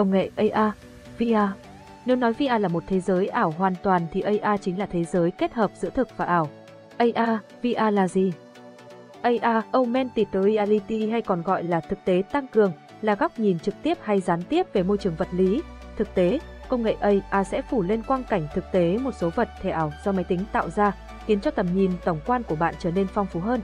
Công nghệ AR, VR Nếu nói VR là một thế giới ảo hoàn toàn thì AR chính là thế giới kết hợp giữa thực và ảo. AR, VR là gì? AR, Augmented Reality hay còn gọi là thực tế tăng cường, là góc nhìn trực tiếp hay gián tiếp về môi trường vật lý, thực tế. Công nghệ AR sẽ phủ lên quang cảnh thực tế một số vật thể ảo do máy tính tạo ra, khiến cho tầm nhìn tổng quan của bạn trở nên phong phú hơn.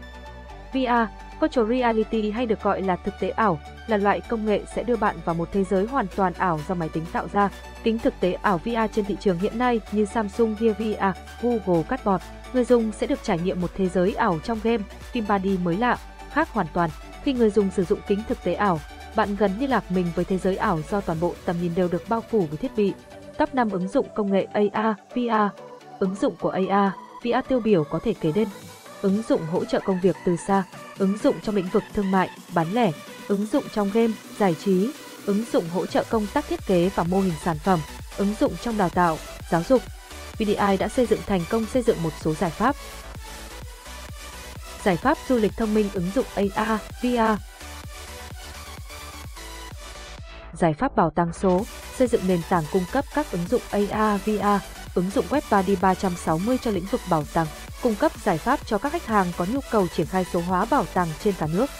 VR, Virtual Reality hay được gọi là thực tế ảo, là loại công nghệ sẽ đưa bạn vào một thế giới hoàn toàn ảo do máy tính tạo ra. Kính thực tế ảo VR trên thị trường hiện nay như Samsung Gear VR, à, Google Cardboard, người dùng sẽ được trải nghiệm một thế giới ảo trong game, phim 3D mới lạ, khác hoàn toàn. Khi người dùng sử dụng kính thực tế ảo, bạn gần như lạc mình với thế giới ảo do toàn bộ tầm nhìn đều được bao phủ với thiết bị. Top 5 ứng dụng công nghệ AR, VR Ứng dụng của AR, VR tiêu biểu có thể kể đến ứng dụng hỗ trợ công việc từ xa, ứng dụng trong lĩnh vực thương mại, bán lẻ, ứng dụng trong game, giải trí, ứng dụng hỗ trợ công tác thiết kế và mô hình sản phẩm, ứng dụng trong đào tạo, giáo dục. VDI đã xây dựng thành công xây dựng một số giải pháp. Giải pháp du lịch thông minh ứng dụng AR, VR. Giải pháp bảo tàng số, xây dựng nền tảng cung cấp các ứng dụng AR, VR, ứng dụng web 3D 360 cho lĩnh vực bảo tàng, cung cấp giải pháp cho các khách hàng có nhu cầu triển khai số hóa bảo tàng trên cả nước.